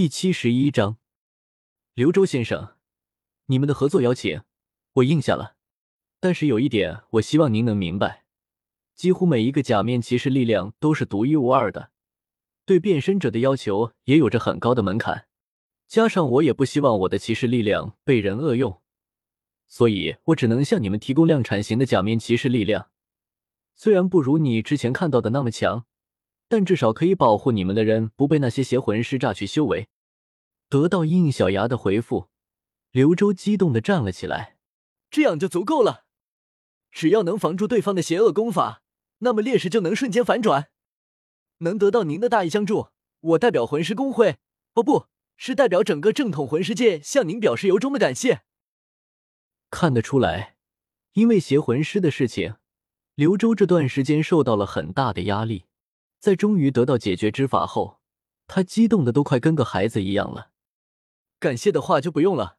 第七十一章，刘周先生，你们的合作邀请我应下了，但是有一点，我希望您能明白，几乎每一个假面骑士力量都是独一无二的，对变身者的要求也有着很高的门槛，加上我也不希望我的骑士力量被人恶用，所以我只能向你们提供量产型的假面骑士力量，虽然不如你之前看到的那么强。但至少可以保护你们的人不被那些邪魂师榨取修为。得到应小牙的回复，刘周激动的站了起来。这样就足够了，只要能防住对方的邪恶功法，那么劣势就能瞬间反转。能得到您的大义相助，我代表魂师工会，哦，不是代表整个正统魂师界向您表示由衷的感谢。看得出来，因为邪魂师的事情，刘周这段时间受到了很大的压力。在终于得到解决之法后，他激动的都快跟个孩子一样了。感谢的话就不用了，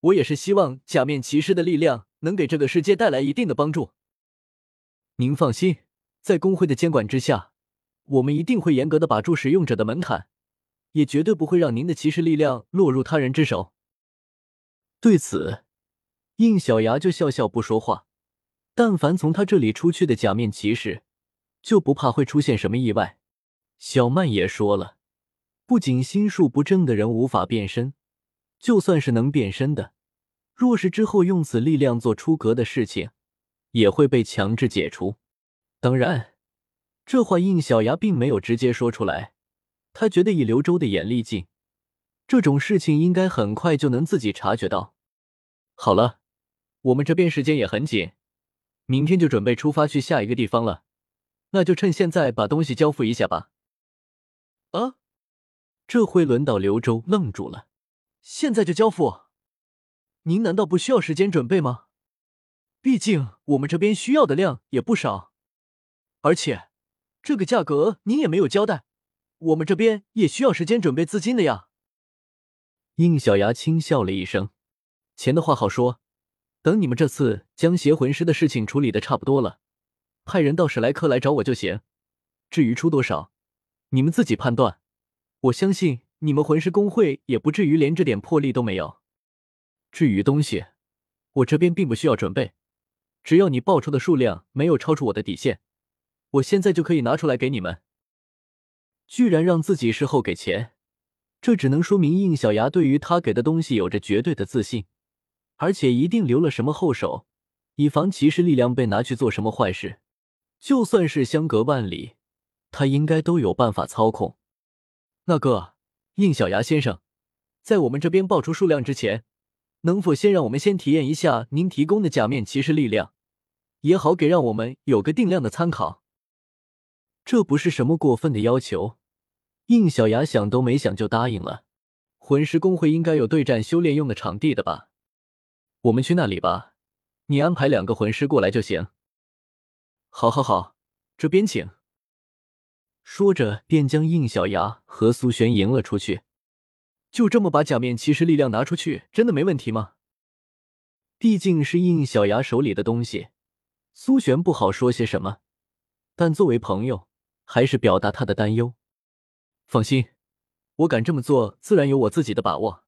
我也是希望假面骑士的力量能给这个世界带来一定的帮助。您放心，在工会的监管之下，我们一定会严格的把住使用者的门槛，也绝对不会让您的骑士力量落入他人之手。对此，应小牙就笑笑不说话。但凡从他这里出去的假面骑士。就不怕会出现什么意外？小曼也说了，不仅心术不正的人无法变身，就算是能变身的，若是之后用此力量做出格的事情，也会被强制解除。当然，这话应小牙并没有直接说出来，他觉得以刘周的眼力劲，这种事情应该很快就能自己察觉到。好了，我们这边时间也很紧，明天就准备出发去下一个地方了。那就趁现在把东西交付一下吧。啊，这回轮到刘周愣住了。现在就交付？您难道不需要时间准备吗？毕竟我们这边需要的量也不少，而且这个价格您也没有交代，我们这边也需要时间准备资金的呀。应小牙轻笑了一声，钱的话好说，等你们这次将邪魂师的事情处理的差不多了。派人到史莱克来找我就行，至于出多少，你们自己判断。我相信你们魂师工会也不至于连这点魄力都没有。至于东西，我这边并不需要准备，只要你报出的数量没有超出我的底线，我现在就可以拿出来给你们。居然让自己事后给钱，这只能说明应小牙对于他给的东西有着绝对的自信，而且一定留了什么后手，以防骑士力量被拿去做什么坏事。就算是相隔万里，他应该都有办法操控。那个应小牙先生，在我们这边报出数量之前，能否先让我们先体验一下您提供的假面骑士力量，也好给让我们有个定量的参考。这不是什么过分的要求，应小牙想都没想就答应了。魂师工会应该有对战修炼用的场地的吧？我们去那里吧，你安排两个魂师过来就行。好，好，好，这边请。说着，便将应小牙和苏璇迎了出去。就这么把假面骑士力量拿出去，真的没问题吗？毕竟是应小牙手里的东西，苏璇不好说些什么。但作为朋友，还是表达他的担忧。放心，我敢这么做，自然有我自己的把握。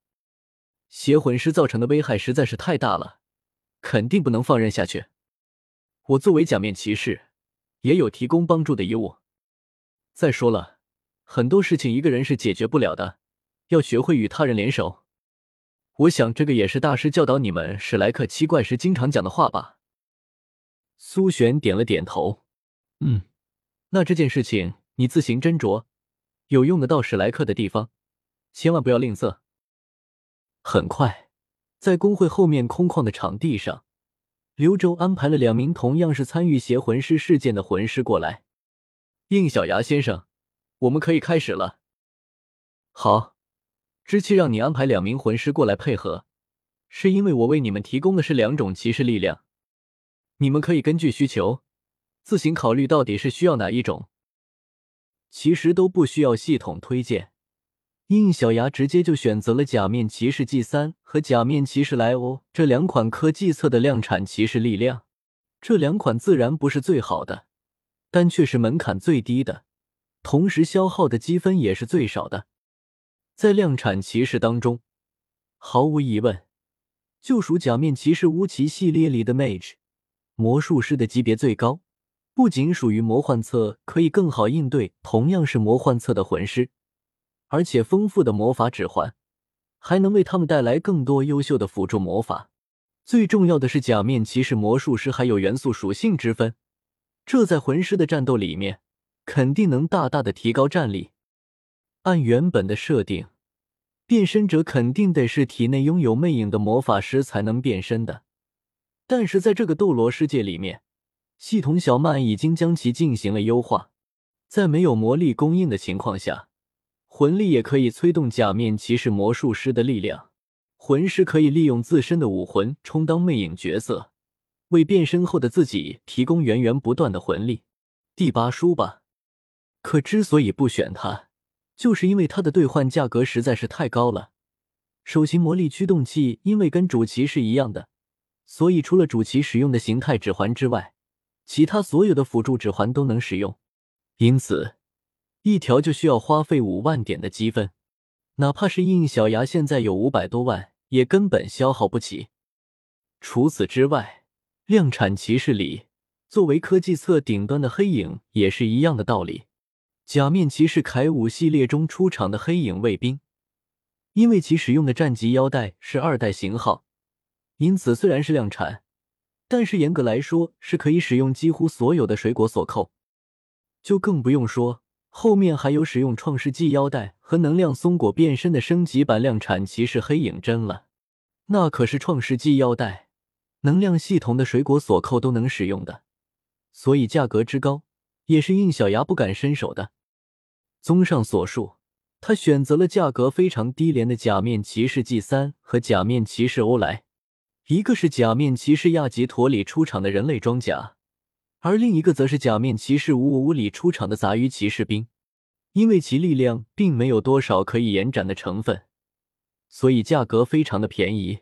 邪魂师造成的危害实在是太大了，肯定不能放任下去。我作为假面骑士，也有提供帮助的义务。再说了，很多事情一个人是解决不了的，要学会与他人联手。我想这个也是大师教导你们史莱克七怪时经常讲的话吧。苏璇点了点头，嗯，那这件事情你自行斟酌，有用得到史莱克的地方，千万不要吝啬。很快，在工会后面空旷的场地上。刘周安排了两名同样是参与邪魂师事件的魂师过来。应小牙先生，我们可以开始了。好，知气让你安排两名魂师过来配合，是因为我为你们提供的是两种骑士力量，你们可以根据需求自行考虑到底是需要哪一种。其实都不需要系统推荐。应小牙直接就选择了假面骑士 G 三和假面骑士莱欧这两款科技测的量产骑士力量，这两款自然不是最好的，但却是门槛最低的，同时消耗的积分也是最少的。在量产骑士当中，毫无疑问，就属假面骑士乌奇系列里的 Mage 魔术师的级别最高。不仅属于魔幻册，可以更好应对同样是魔幻册的魂师，而且丰富的魔法指环还能为他们带来更多优秀的辅助魔法。最重要的是，假面骑士魔术师还有元素属性之分，这在魂师的战斗里面肯定能大大的提高战力。按原本的设定，变身者肯定得是体内拥有魅影的魔法师才能变身的，但是在这个斗罗世界里面。系统小曼已经将其进行了优化，在没有魔力供应的情况下，魂力也可以催动假面骑士魔术师的力量。魂师可以利用自身的武魂充当魅影角色，为变身后的自己提供源源不断的魂力。第八书吧，可之所以不选它，就是因为它的兑换价格实在是太高了。手型魔力驱动器因为跟主骑是一样的，所以除了主骑使用的形态指环之外，其他所有的辅助指环都能使用，因此一条就需要花费五万点的积分，哪怕是印小牙现在有五百多万，也根本消耗不起。除此之外，量产骑士里作为科技册顶端的黑影也是一样的道理。假面骑士铠武系列中出场的黑影卫兵，因为其使用的战级腰带是二代型号，因此虽然是量产。但是严格来说，是可以使用几乎所有的水果锁扣，就更不用说后面还有使用创世纪腰带和能量松果变身的升级版量产骑士黑影针了。那可是创世纪腰带、能量系统的水果锁扣都能使用的，所以价格之高也是应小牙不敢伸手的。综上所述，他选择了价格非常低廉的假面骑士 G 三和假面骑士欧莱。一个是假面骑士亚吉陀里出场的人类装甲，而另一个则是假面骑士五五五里出场的杂鱼骑士兵。因为其力量并没有多少可以延展的成分，所以价格非常的便宜。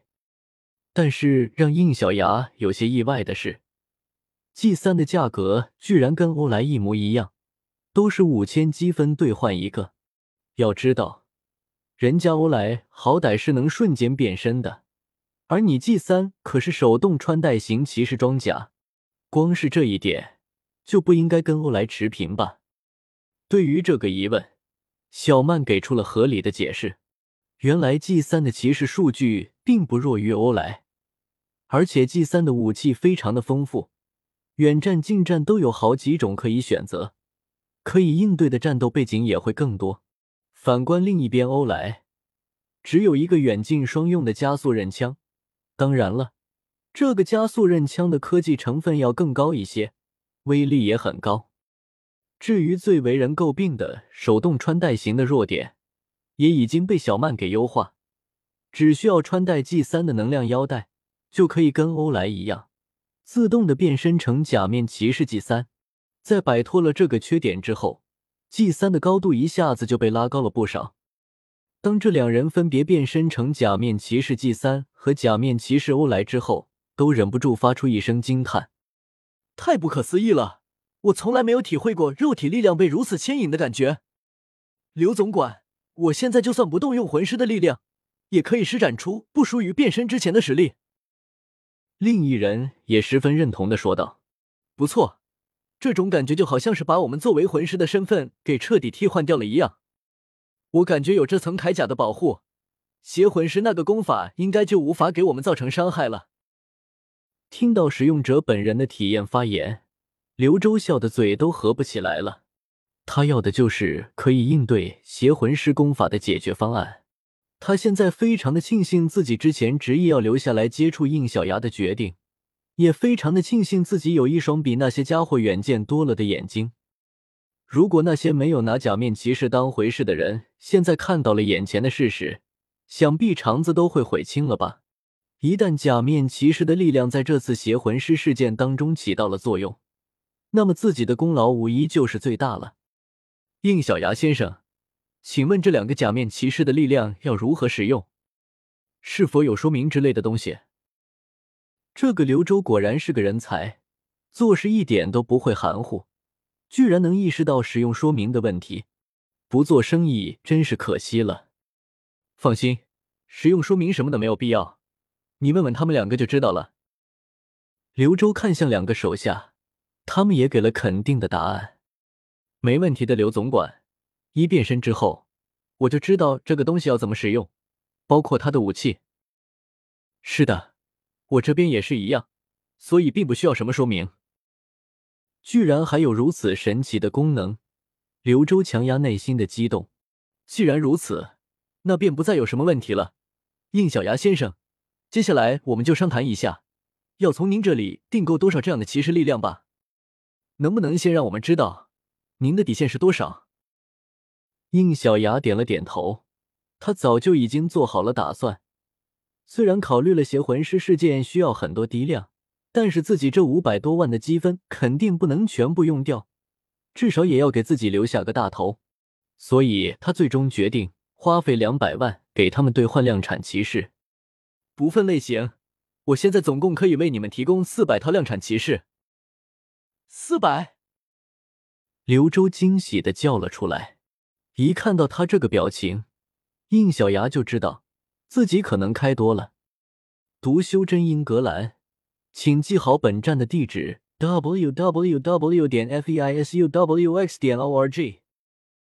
但是让应小牙有些意外的是，G 三的价格居然跟欧莱一模一样，都是五千积分兑换一个。要知道，人家欧莱好歹是能瞬间变身的。而你 G 三可是手动穿戴型骑士装甲，光是这一点就不应该跟欧莱持平吧？对于这个疑问，小曼给出了合理的解释。原来 G 三的骑士数据并不弱于欧莱，而且 G 三的武器非常的丰富，远战、近战都有好几种可以选择，可以应对的战斗背景也会更多。反观另一边，欧莱只有一个远近双用的加速刃枪。当然了，这个加速刃枪的科技成分要更高一些，威力也很高。至于最为人诟病的手动穿戴型的弱点，也已经被小曼给优化，只需要穿戴 G 三的能量腰带，就可以跟欧莱一样，自动的变身成假面骑士 G 三。在摆脱了这个缺点之后，G 三的高度一下子就被拉高了不少。当这两人分别变身成假面骑士 G 三和假面骑士欧莱之后，都忍不住发出一声惊叹：“太不可思议了！我从来没有体会过肉体力量被如此牵引的感觉。”刘总管，我现在就算不动用魂师的力量，也可以施展出不输于变身之前的实力。另一人也十分认同的说道：“不错，这种感觉就好像是把我们作为魂师的身份给彻底替换掉了一样。”我感觉有这层铠甲的保护，邪魂师那个功法应该就无法给我们造成伤害了。听到使用者本人的体验发言，刘周笑的嘴都合不起来了。他要的就是可以应对邪魂师功法的解决方案。他现在非常的庆幸自己之前执意要留下来接触应小牙的决定，也非常的庆幸自己有一双比那些家伙远见多了的眼睛。如果那些没有拿假面骑士当回事的人，现在看到了眼前的事实，想必肠子都会悔青了吧？一旦假面骑士的力量在这次邪魂师事件当中起到了作用，那么自己的功劳无疑就是最大了。应小牙先生，请问这两个假面骑士的力量要如何使用？是否有说明之类的东西？这个刘周果然是个人才，做事一点都不会含糊。居然能意识到使用说明的问题，不做生意真是可惜了。放心，使用说明什么的没有必要，你问问他们两个就知道了。刘周看向两个手下，他们也给了肯定的答案。没问题的，刘总管。一变身之后，我就知道这个东西要怎么使用，包括他的武器。是的，我这边也是一样，所以并不需要什么说明。居然还有如此神奇的功能，刘周强压内心的激动。既然如此，那便不再有什么问题了。应小牙先生，接下来我们就商谈一下，要从您这里订购多少这样的骑士力量吧？能不能先让我们知道您的底线是多少？应小牙点了点头，他早就已经做好了打算。虽然考虑了邪魂师事件需要很多低量，但是自己这五百多万的积分肯定不能全部用掉，至少也要给自己留下个大头。所以他最终决定花费两百万给他们兑换量产骑士。不分类型，我现在总共可以为你们提供四百套量产骑士。四百！刘周惊喜的叫了出来。一看到他这个表情，应小牙就知道自己可能开多了。读修真英格兰，请记好本站的地址：w w w. 点 f e i s u w x. 点 o r g。